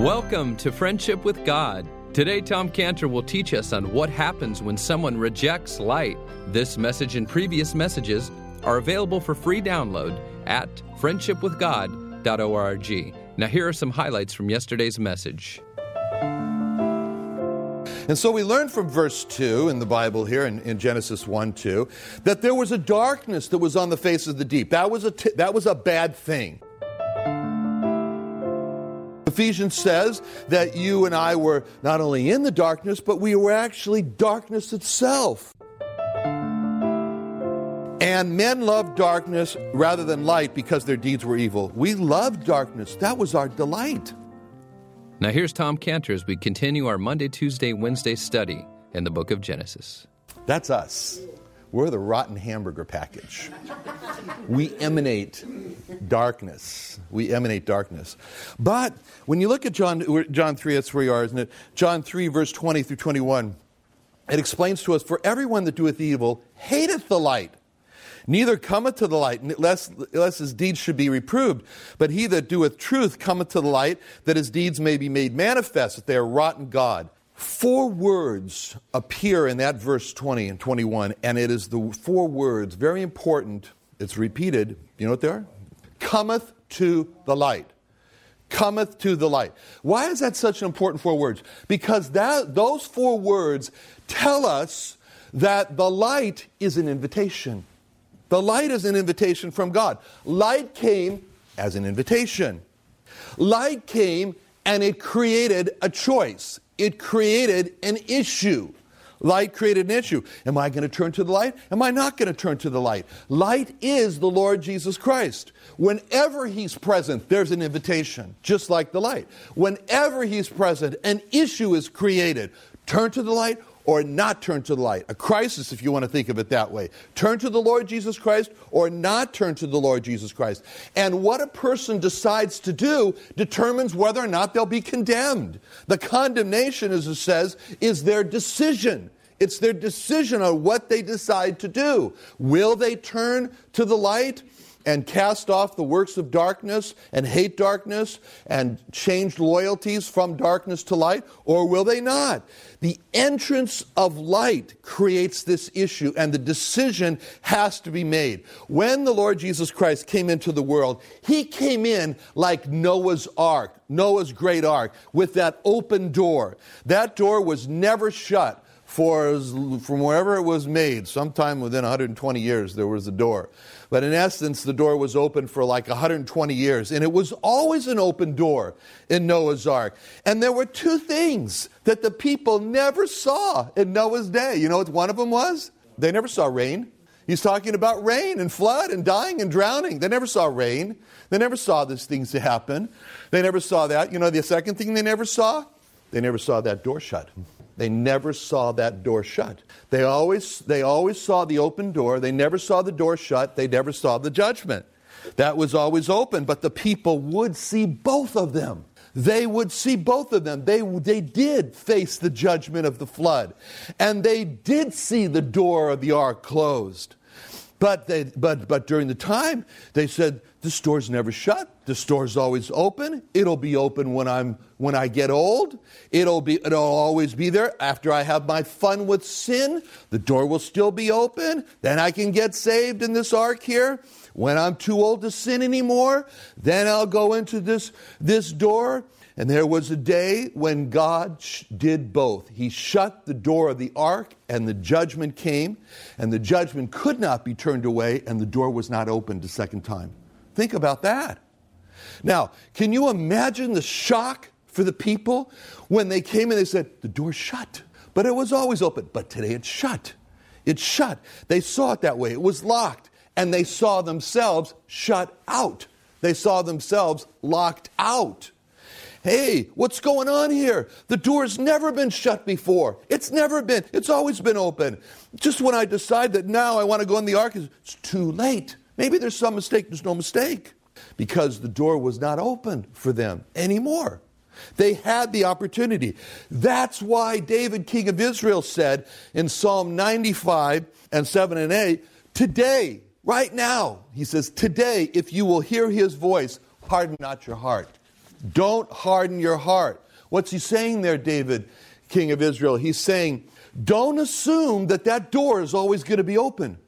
Welcome to Friendship with God. Today, Tom Cantor will teach us on what happens when someone rejects light. This message and previous messages are available for free download at friendshipwithgod.org. Now, here are some highlights from yesterday's message. And so we learn from verse 2 in the Bible here in, in, Genesis 1 2 that there was a darkness that was on the face of the deep. That was a, t- that was a bad thing. Ephesians says that you and I were not only in the darkness, but we were actually darkness itself. And men loved darkness rather than light because their deeds were evil. We loved darkness. That was our delight. Now, here's Tom Cantor as we continue our Monday, Tuesday, Wednesday study in the book of Genesis. That's us. We're the rotten hamburger package. We emanate darkness. We emanate darkness. But when you look at John, John 3, that's where you are, isn't it? John 3, verse 20 through 21, it explains to us For everyone that doeth evil hateth the light Neither cometh to the light, lest, lest his deeds should be reproved. But he that doeth truth cometh to the light, that his deeds may be made manifest, that they are wrought in God. Four words appear in that verse 20 and 21, and it is the four words, very important. It's repeated. You know what they are? Cometh to the light. Cometh to the light. Why is that such an important four words? Because that, those four words tell us that the light is an invitation. The light is an invitation from God. Light came as an invitation. Light came and it created a choice, it created an issue. Light created an issue. Am I going to turn to the light? Am I not going to turn to the light? Light is the Lord Jesus Christ. Whenever He's present, there's an invitation, just like the light. Whenever He's present, an issue is created. Turn to the light or not turn to the light. A crisis, if you want to think of it that way. Turn to the Lord Jesus Christ or not turn to the Lord Jesus Christ. And what a person decides to do determines whether or not they'll be condemned. The condemnation, as it says, is their decision. It's their decision on what they decide to do. Will they turn to the light? and cast off the works of darkness and hate darkness and change loyalties from darkness to light, or will they not? The entrance of light creates this issue, and the decision has to be made. When the Lord Jesus Christ came into the world, he came in like Noah's ark, Noah's great ark, with that open door. That door was never shut for from wherever it was made. Sometime within 120 years, there was a door. But in essence, the door was open for like 120 years. And it was always an open door in Noah's Ark. And there were two things that the people never saw in Noah's day. You know what one of them was? They never saw rain. He's talking about rain and flood and dying and drowning. They never saw rain. They never saw these things to happen. They never saw that. You know the second thing they never saw? They never saw that door shut. They never saw that door shut. They always, they always saw the open door. They never saw the door shut. They never saw the judgment. That was always open, but the people would see both of them. They would see both of them. They, they did face the judgment of the flood, and they did see the door of the ark closed. But, they, but, but during the time, they said, the store's never shut. The store's always open. It'll be open when, I'm, when I get old. It'll, be, it'll always be there. After I have my fun with sin, the door will still be open. Then I can get saved in this ark here. When I'm too old to sin anymore, then I'll go into this, this door and there was a day when God did both. He shut the door of the ark, and the judgment came, and the judgment could not be turned away, and the door was not opened a second time. Think about that. Now, can you imagine the shock for the people when they came and they said, The door's shut, but it was always open, but today it's shut. It's shut. They saw it that way. It was locked, and they saw themselves shut out. They saw themselves locked out. Hey, what's going on here? The door's never been shut before. It's never been, it's always been open. Just when I decide that now I want to go in the ark, it's too late. Maybe there's some mistake. There's no mistake because the door was not open for them anymore. They had the opportunity. That's why David, king of Israel, said in Psalm 95 and 7 and 8, Today, right now, he says, Today, if you will hear his voice, harden not your heart. Don't harden your heart. What's he saying there, David, king of Israel? He's saying, don't assume that that door is always going to be open.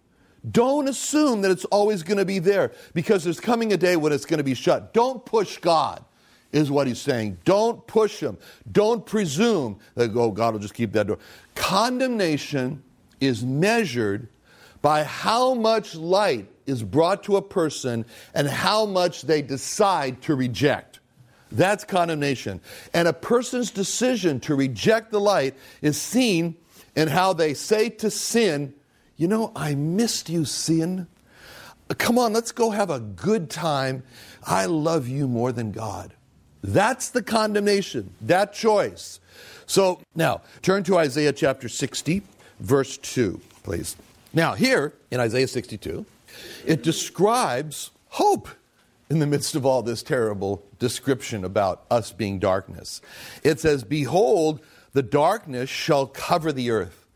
Don't assume that it's always going to be there because there's coming a day when it's going to be shut. Don't push God, is what he's saying. Don't push him. Don't presume that, oh, God will just keep that door. Condemnation is measured by how much light is brought to a person and how much they decide to reject. That's condemnation. And a person's decision to reject the light is seen in how they say to sin, You know, I missed you, sin. Come on, let's go have a good time. I love you more than God. That's the condemnation, that choice. So now, turn to Isaiah chapter 60, verse 2, please. Now, here in Isaiah 62, it describes hope in the midst of all this terrible description about us being darkness. It says, Behold, the darkness shall cover the earth,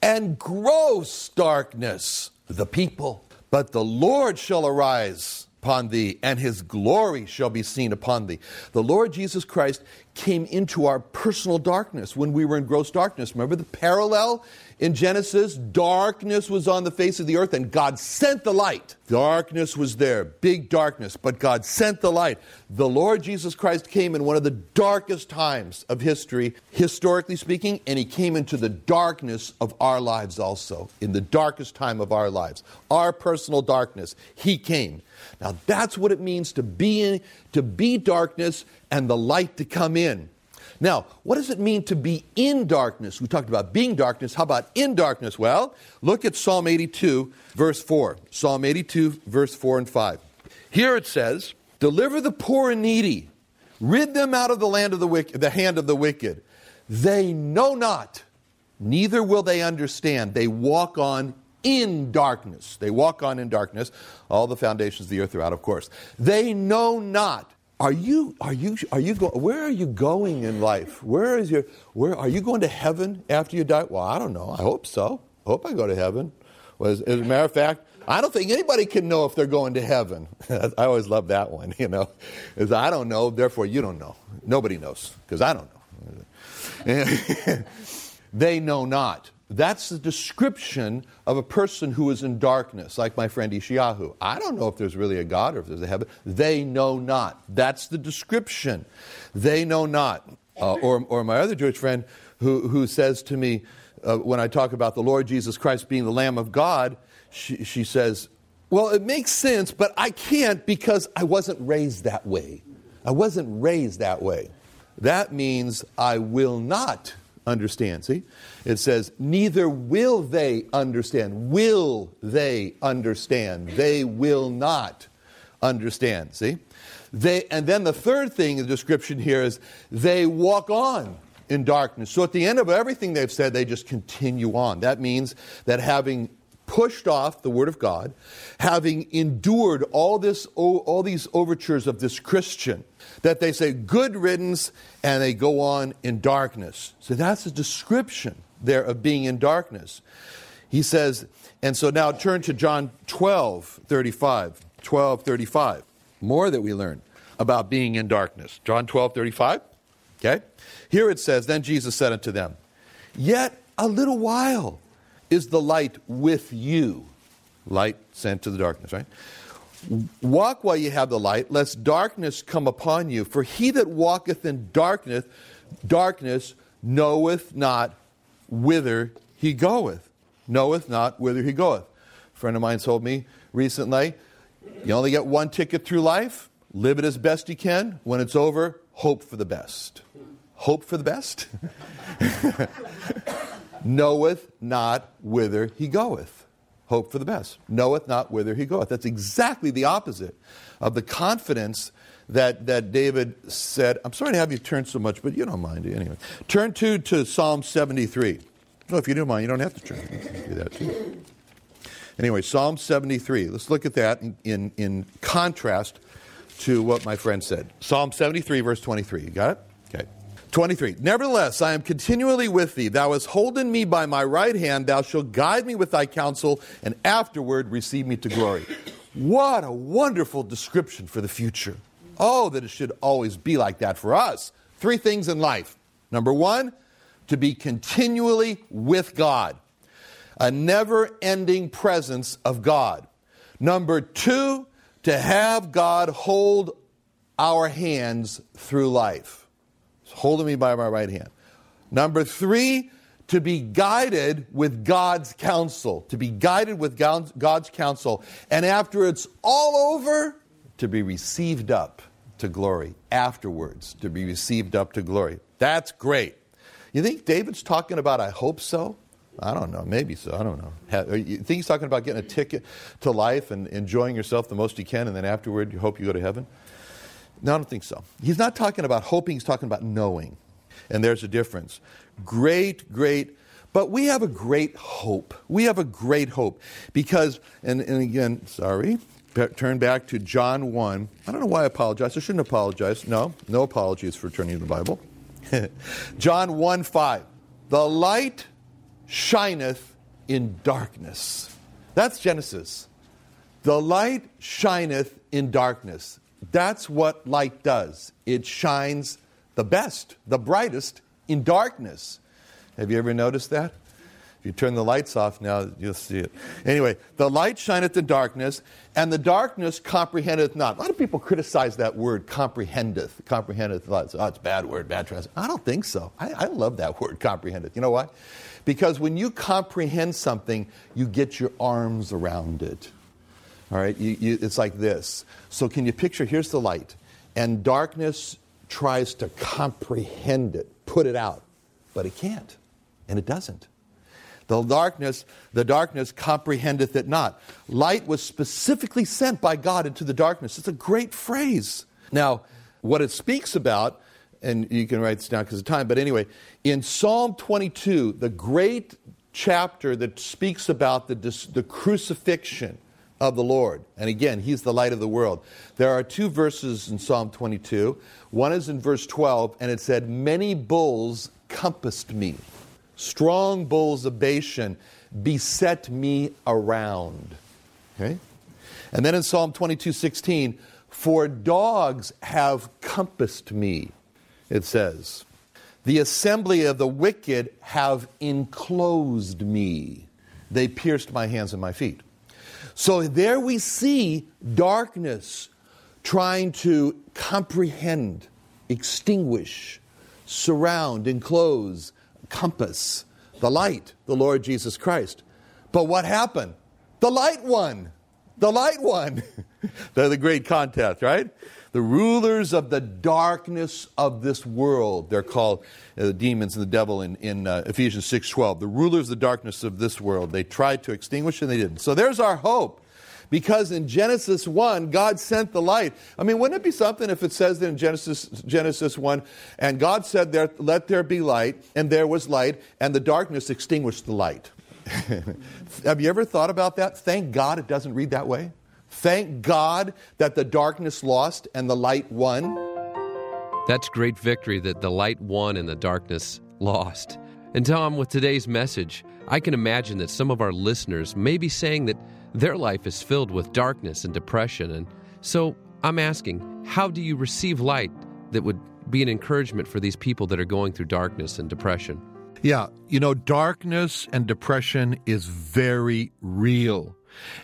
and gross darkness the people. But the Lord shall arise upon thee, and his glory shall be seen upon thee. The Lord Jesus Christ came into our personal darkness when we were in gross darkness. Remember the parallel in Genesis? Darkness was on the face of the earth, and God sent the light. Darkness was there, big darkness, but God sent the light. The Lord Jesus Christ came in one of the darkest times of history, historically speaking, and He came into the darkness of our lives also, in the darkest time of our lives, our personal darkness. He came. Now that's what it means to be in, to be darkness and the light to come in. Now, what does it mean to be in darkness? We talked about being darkness. How about in darkness? Well, look at Psalm 82, verse 4. Psalm 82, verse 4 and 5. Here it says, Deliver the poor and needy, rid them out of the land of the wicked, the hand of the wicked. They know not, neither will they understand. They walk on in darkness. They walk on in darkness. All the foundations of the earth are out, of course. They know not. Are you, are you, are you go, where are you going in life? Where is your, where, are you going to heaven after you die? Well, I don't know. I hope so. I hope I go to heaven. Well, as, as a matter of fact, I don't think anybody can know if they're going to heaven. I always love that one, you know. Is I don't know, therefore you don't know. Nobody knows, because I don't know. they know not. That's the description of a person who is in darkness, like my friend Ishiyahu. I don't know if there's really a God or if there's a heaven. They know not. That's the description. They know not. Uh, or, or my other Jewish friend who, who says to me, uh, when I talk about the Lord Jesus Christ being the Lamb of God, she, she says, Well, it makes sense, but I can't because I wasn't raised that way. I wasn't raised that way. That means I will not understand. See? It says, neither will they understand. Will they understand? They will not understand. See? They, and then the third thing in the description here is they walk on in darkness. So at the end of everything they've said, they just continue on. That means that having pushed off the Word of God, having endured all, this, all these overtures of this Christian, that they say, good riddance, and they go on in darkness. So that's a description there of being in darkness. He says, and so now turn to John 12, 35. 12, 35. More that we learn about being in darkness. John 12, 35. Okay? Here it says, Then Jesus said unto them, Yet a little while is the light with you. Light sent to the darkness, right? Walk while you have the light, lest darkness come upon you. For he that walketh in darkness, darkness knoweth not whither he goeth. Knoweth not whither he goeth. A friend of mine told me recently, you only get one ticket through life. Live it as best you can. When it's over, hope for the best. Hope for the best? knoweth not whither he goeth. Hope for the best. Knoweth not whither he goeth. That's exactly the opposite of the confidence that, that David said. I'm sorry to have you turn so much, but you don't mind anyway. Turn to, to Psalm 73. No, if you don't mind, you don't have to turn. do that too. Anyway, Psalm 73. Let's look at that in, in, in contrast to what my friend said. Psalm 73, verse 23. You got it? 23. Nevertheless, I am continually with thee. Thou hast holden me by my right hand. Thou shalt guide me with thy counsel, and afterward receive me to glory. What a wonderful description for the future. Oh, that it should always be like that for us. Three things in life. Number one, to be continually with God, a never ending presence of God. Number two, to have God hold our hands through life, holding me by my right hand. Number three, to be guided with God's counsel, to be guided with God's counsel, and after it's all over, to be received up to glory. Afterwards, to be received up to glory. That's great. You think David's talking about, I hope so? I don't know. Maybe so. I don't know. You think he's talking about getting a ticket to life and enjoying yourself the most you can, and then afterward you hope you go to heaven? No, I don't think so. He's not talking about hoping, he's talking about knowing. And there's a difference. Great, great. But we have a great hope. We have a great hope. Because, and, and again, sorry, turn back to John 1. I don't know why I apologize. I shouldn't apologize. No, no apologies for turning to the Bible. John 1 5. The light shineth in darkness. That's Genesis. The light shineth in darkness. That's what light does. It shines the best, the brightest in darkness. Have you ever noticed that? If you turn the lights off now, you'll see it. Anyway, the light shineth in darkness, and the darkness comprehendeth not. A lot of people criticize that word, comprehendeth. Comprehendeth. Oh, it's oh, a bad word, bad translation. I don't think so. I, I love that word, comprehendeth. You know why? Because when you comprehend something, you get your arms around it. All right? You, you, it's like this. So, can you picture? Here's the light, and darkness tries to comprehend it, put it out, but it can't, and it doesn't. The darkness, the darkness comprehendeth it not. Light was specifically sent by God into the darkness. It's a great phrase. Now, what it speaks about, and you can write this down because of time, but anyway, in Psalm 22, the great chapter that speaks about the, the crucifixion of the Lord, and again, He's the light of the world. There are two verses in Psalm 22. One is in verse 12, and it said, Many bulls compassed me strong bulls of Bashan beset me around. Okay? And then in Psalm 22 16, for dogs have compassed me, it says. The assembly of the wicked have enclosed me. They pierced my hands and my feet. So there we see darkness trying to comprehend, extinguish, surround, enclose, compass, the light, the Lord Jesus Christ. But what happened? The light won. The light won. The great contest, right? The rulers of the darkness of this world. They're called uh, the demons and the devil in, in uh, Ephesians 6.12. The rulers of the darkness of this world. They tried to extinguish and they didn't. So there's our hope. Because in Genesis 1, God sent the light. I mean, wouldn't it be something if it says that in Genesis, Genesis 1, and God said, there, Let there be light, and there was light, and the darkness extinguished the light? Have you ever thought about that? Thank God it doesn't read that way. Thank God that the darkness lost and the light won. That's great victory that the light won and the darkness lost. And Tom, with today's message, I can imagine that some of our listeners may be saying that their life is filled with darkness and depression. And so I'm asking, how do you receive light that would be an encouragement for these people that are going through darkness and depression? Yeah, you know, darkness and depression is very real.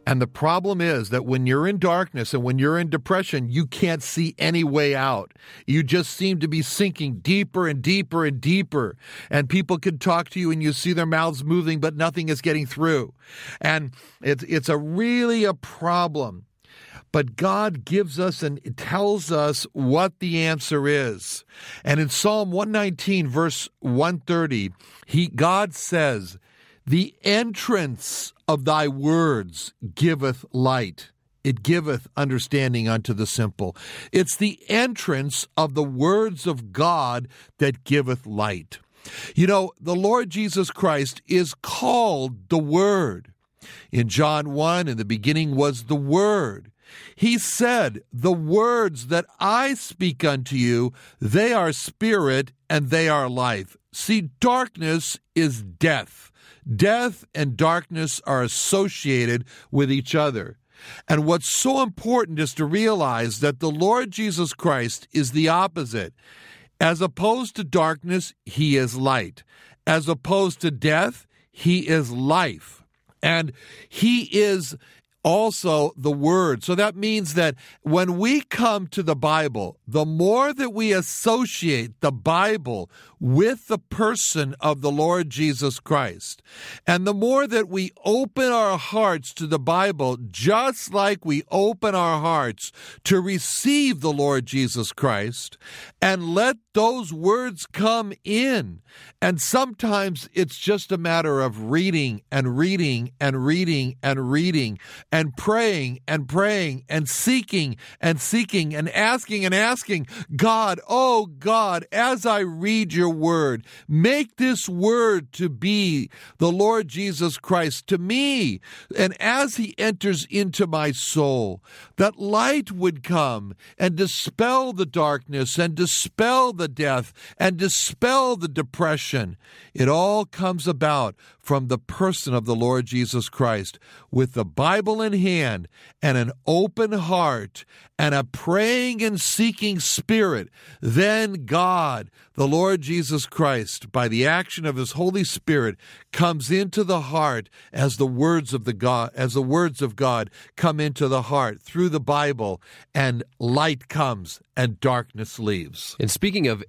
And the problem is that when you're in darkness and when you're in depression, you can't see any way out. You just seem to be sinking deeper and deeper and deeper. And people can talk to you and you see their mouths moving, but nothing is getting through. And it's, it's a really a problem. But God gives us and tells us what the answer is. And in Psalm 119, verse 130, he, God says, the entrance of thy words giveth light. It giveth understanding unto the simple. It's the entrance of the words of God that giveth light. You know, the Lord Jesus Christ is called the Word. In John 1, in the beginning was the Word. He said, The words that I speak unto you, they are spirit and they are life. See, darkness is death. Death and darkness are associated with each other. And what's so important is to realize that the Lord Jesus Christ is the opposite. As opposed to darkness, he is light. As opposed to death, he is life. And he is also the Word. So that means that when we come to the Bible, the more that we associate the Bible with the person of the Lord Jesus Christ, and the more that we open our hearts to the Bible, just like we open our hearts to receive the Lord Jesus Christ, and let those words come in. And sometimes it's just a matter of reading and reading and reading and reading and praying and praying and seeking and seeking and asking and asking God, oh God, as I read your word, make this word to be the Lord Jesus Christ to me. And as he enters into my soul, that light would come and dispel the darkness and dispel the death and dispel the depression. It all comes about from the person of the Lord Jesus Christ with the Bible in hand and an open heart and a praying and seeking spirit. Then God, the Lord Jesus Christ, by the action of his Holy Spirit, comes into the heart as the words of the God as the words of God come into the heart through the Bible and light comes and darkness leaves. And speaking of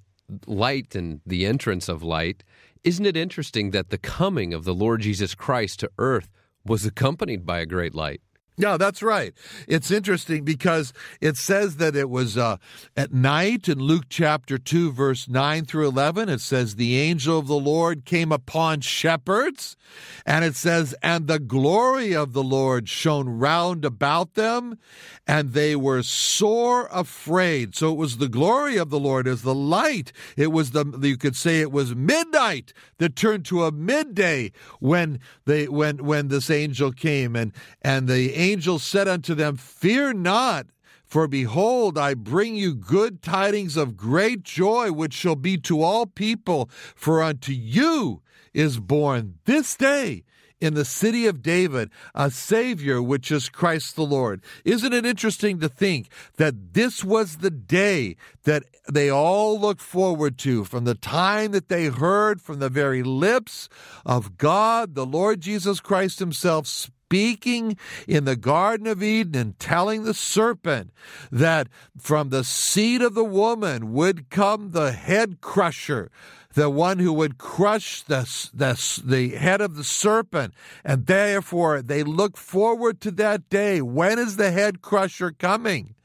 light and the entrance of light, isn't it interesting that the coming of the Lord Jesus Christ to earth was accompanied by a great light? Yeah, that's right. It's interesting because it says that it was uh, at night in Luke chapter 2, verse 9 through 11. It says, The angel of the Lord came upon shepherds. And it says, And the glory of the Lord shone round about them, and they were sore afraid. So it was the glory of the Lord as the light. It was the, you could say it was midnight that turned to a midday when they, when, when this angel came. And, and the angel angel said unto them, Fear not. For behold, I bring you good tidings of great joy, which shall be to all people. For unto you is born this day in the city of David a Savior, which is Christ the Lord. Isn't it interesting to think that this was the day that they all looked forward to from the time that they heard from the very lips of God, the Lord Jesus Christ Himself, speaking in the Garden of Eden and telling the serpent that from the seed of the woman would come the head crusher, the one who would crush the, the, the head of the serpent. And therefore, they look forward to that day. When is the head crusher coming?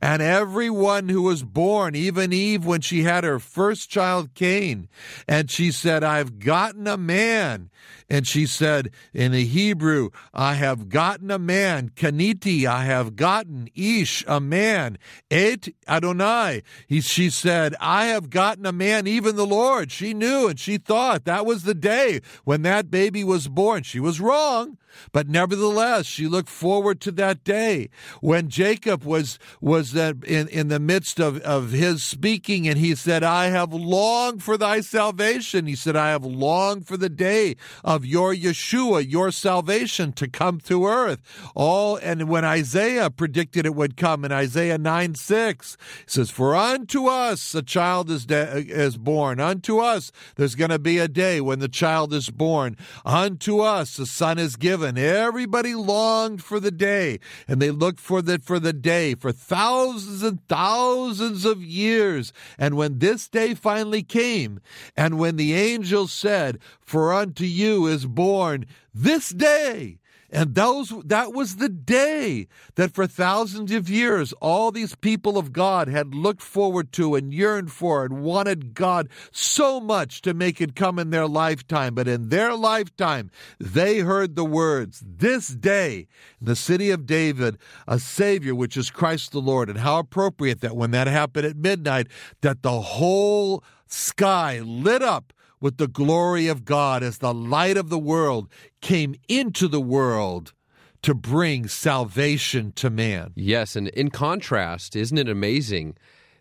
And everyone who was born, even Eve when she had her first child, Cain, and she said, I've gotten a man. And she said in the Hebrew, I have gotten a man. Kaniti, I have gotten Ish, a man. Et Adonai. He, she said, I have gotten a man, even the Lord. She knew and she thought that was the day when that baby was born. She was wrong. But nevertheless, she looked forward to that day when Jacob was was in, in the midst of, of his speaking, and he said, I have longed for thy salvation. He said, I have longed for the day of your Yeshua, your salvation to come to earth. All and when Isaiah predicted it would come in Isaiah 9 6, he says, For unto us a child is, de- is born. Unto us there's going to be a day when the child is born. Unto us a son is given. And everybody longed for the day, and they looked for the for the day for thousands and thousands of years. And when this day finally came, and when the angel said, For unto you is born this day and those that was the day that for thousands of years all these people of God had looked forward to and yearned for and wanted God so much to make it come in their lifetime. But in their lifetime, they heard the words, This day, in the city of David, a Savior, which is Christ the Lord. And how appropriate that when that happened at midnight, that the whole sky lit up with the glory of God as the light of the world came into the world to bring salvation to man. Yes, and in contrast, isn't it amazing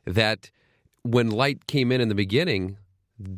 that when light came in in the beginning,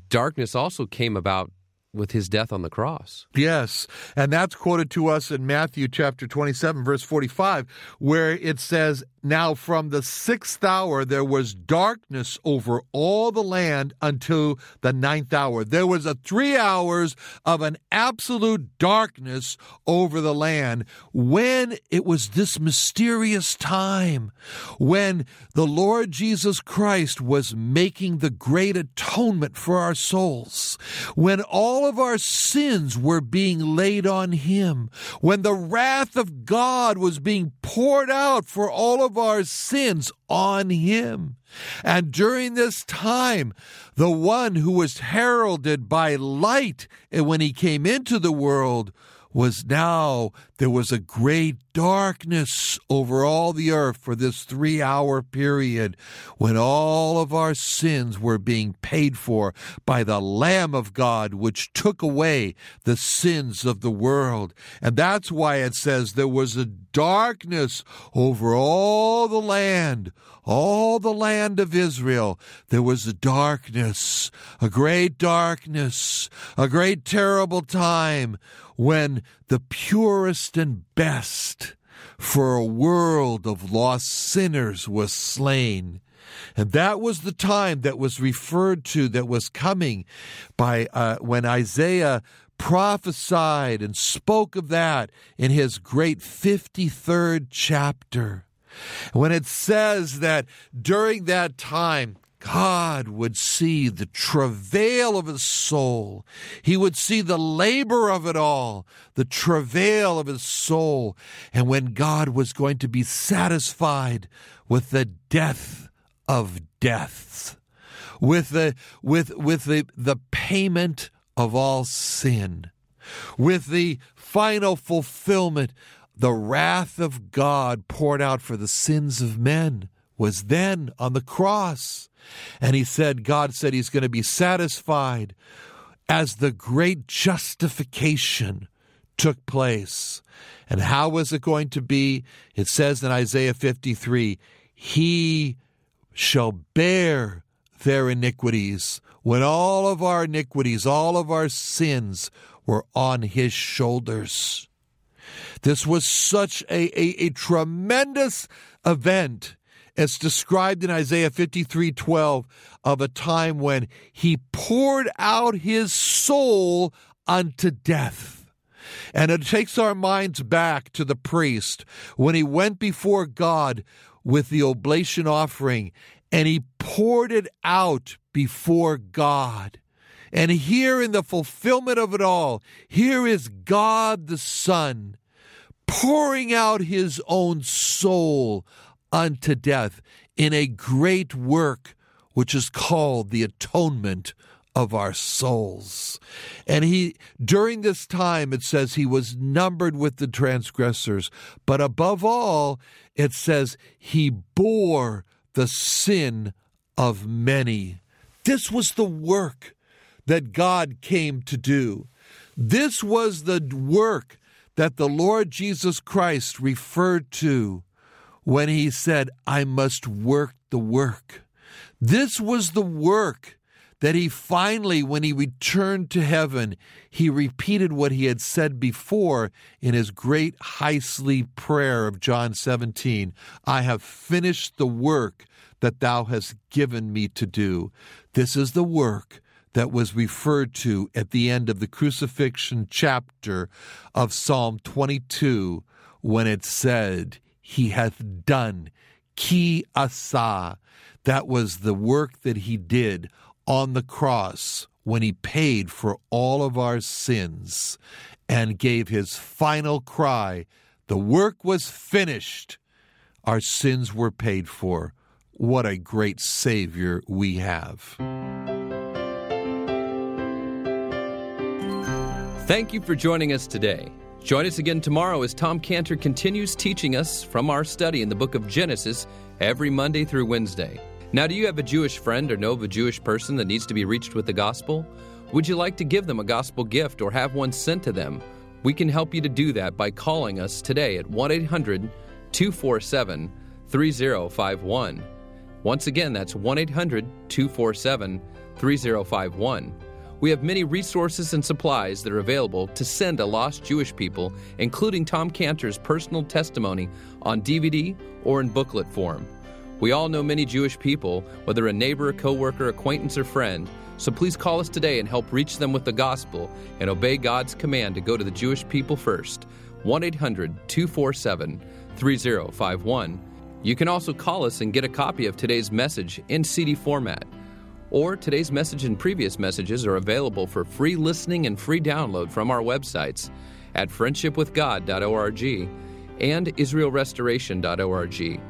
darkness also came about with his death on the cross. Yes, and that's quoted to us in Matthew chapter 27, verse 45, where it says, Now from the sixth hour there was darkness over all the land until the ninth hour. There was a three hours of an absolute darkness over the land when it was this mysterious time when the Lord Jesus Christ was making the great atonement for our souls, when all of our sins were being laid on Him, when the wrath of God was being poured out for all of our sins on Him. And during this time, the one who was heralded by light when he came into the world was now there was a great darkness over all the earth for this three hour period when all of our sins were being paid for by the Lamb of God, which took away the sins of the world. And that's why it says there was a darkness over all the land, all the land of Israel. There was a darkness, a great darkness, a great terrible time when the purest and best for a world of lost sinners was slain. And that was the time that was referred to, that was coming by uh, when Isaiah prophesied and spoke of that in his great 53rd chapter. When it says that during that time, God would see the travail of his soul. He would see the labor of it all, the travail of his soul. And when God was going to be satisfied with the death of deaths, with the, with, with the, the payment of all sin, with the final fulfillment, the wrath of God poured out for the sins of men was then on the cross. And he said, God said he's going to be satisfied as the great justification took place. And how was it going to be? It says in Isaiah 53 He shall bear their iniquities when all of our iniquities, all of our sins were on his shoulders. This was such a, a, a tremendous event it's described in Isaiah 53 12 of a time when he poured out his soul unto death. And it takes our minds back to the priest when he went before God with the oblation offering and he poured it out before God. And here in the fulfillment of it all, here is God the Son pouring out his own soul unto death in a great work which is called the atonement of our souls. And he, during this time, it says he was numbered with the transgressors, but above all, it says he bore the sin of many. This was the work that God came to do. This was the work that the Lord Jesus Christ referred to when he said, I must work the work. This was the work that he finally, when he returned to heaven, he repeated what he had said before in his great high priestly prayer of John 17 I have finished the work that thou hast given me to do. This is the work that was referred to at the end of the crucifixion chapter of Psalm 22 when it said, he hath done. Ki asa. That was the work that he did on the cross when he paid for all of our sins and gave his final cry. The work was finished. Our sins were paid for. What a great Savior we have. Thank you for joining us today. Join us again tomorrow as Tom Cantor continues teaching us from our study in the book of Genesis every Monday through Wednesday. Now, do you have a Jewish friend or know of a Jewish person that needs to be reached with the gospel? Would you like to give them a gospel gift or have one sent to them? We can help you to do that by calling us today at 1 800 247 3051. Once again, that's 1 800 247 3051 We have many resources and supplies that are available to send to lost Jewish people, including Tom Cantor's personal testimony on DVD or in booklet form. We all know many Jewish people, whether a neighbor, a coworker, acquaintance, or friend, so please call us today and help reach them with the gospel and obey God's command to go to the Jewish people first. 1 800 247 3051. You can also call us and get a copy of today's message in CD format. Or today's message and previous messages are available for free listening and free download from our websites at friendshipwithgod.org and israelrestoration.org.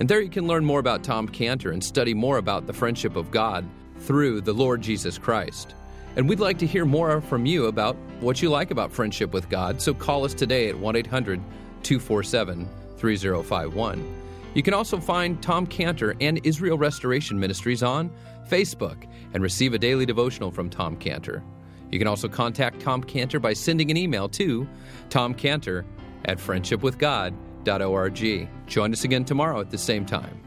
And there you can learn more about Tom Cantor and study more about the friendship of God through the Lord Jesus Christ. And we'd like to hear more from you about what you like about friendship with God, so call us today at 1 800 247 3051. You can also find Tom Cantor and Israel Restoration Ministries on Facebook and receive a daily devotional from Tom Cantor. You can also contact Tom Cantor by sending an email to tomcantor at friendshipwithgod.org. Join us again tomorrow at the same time.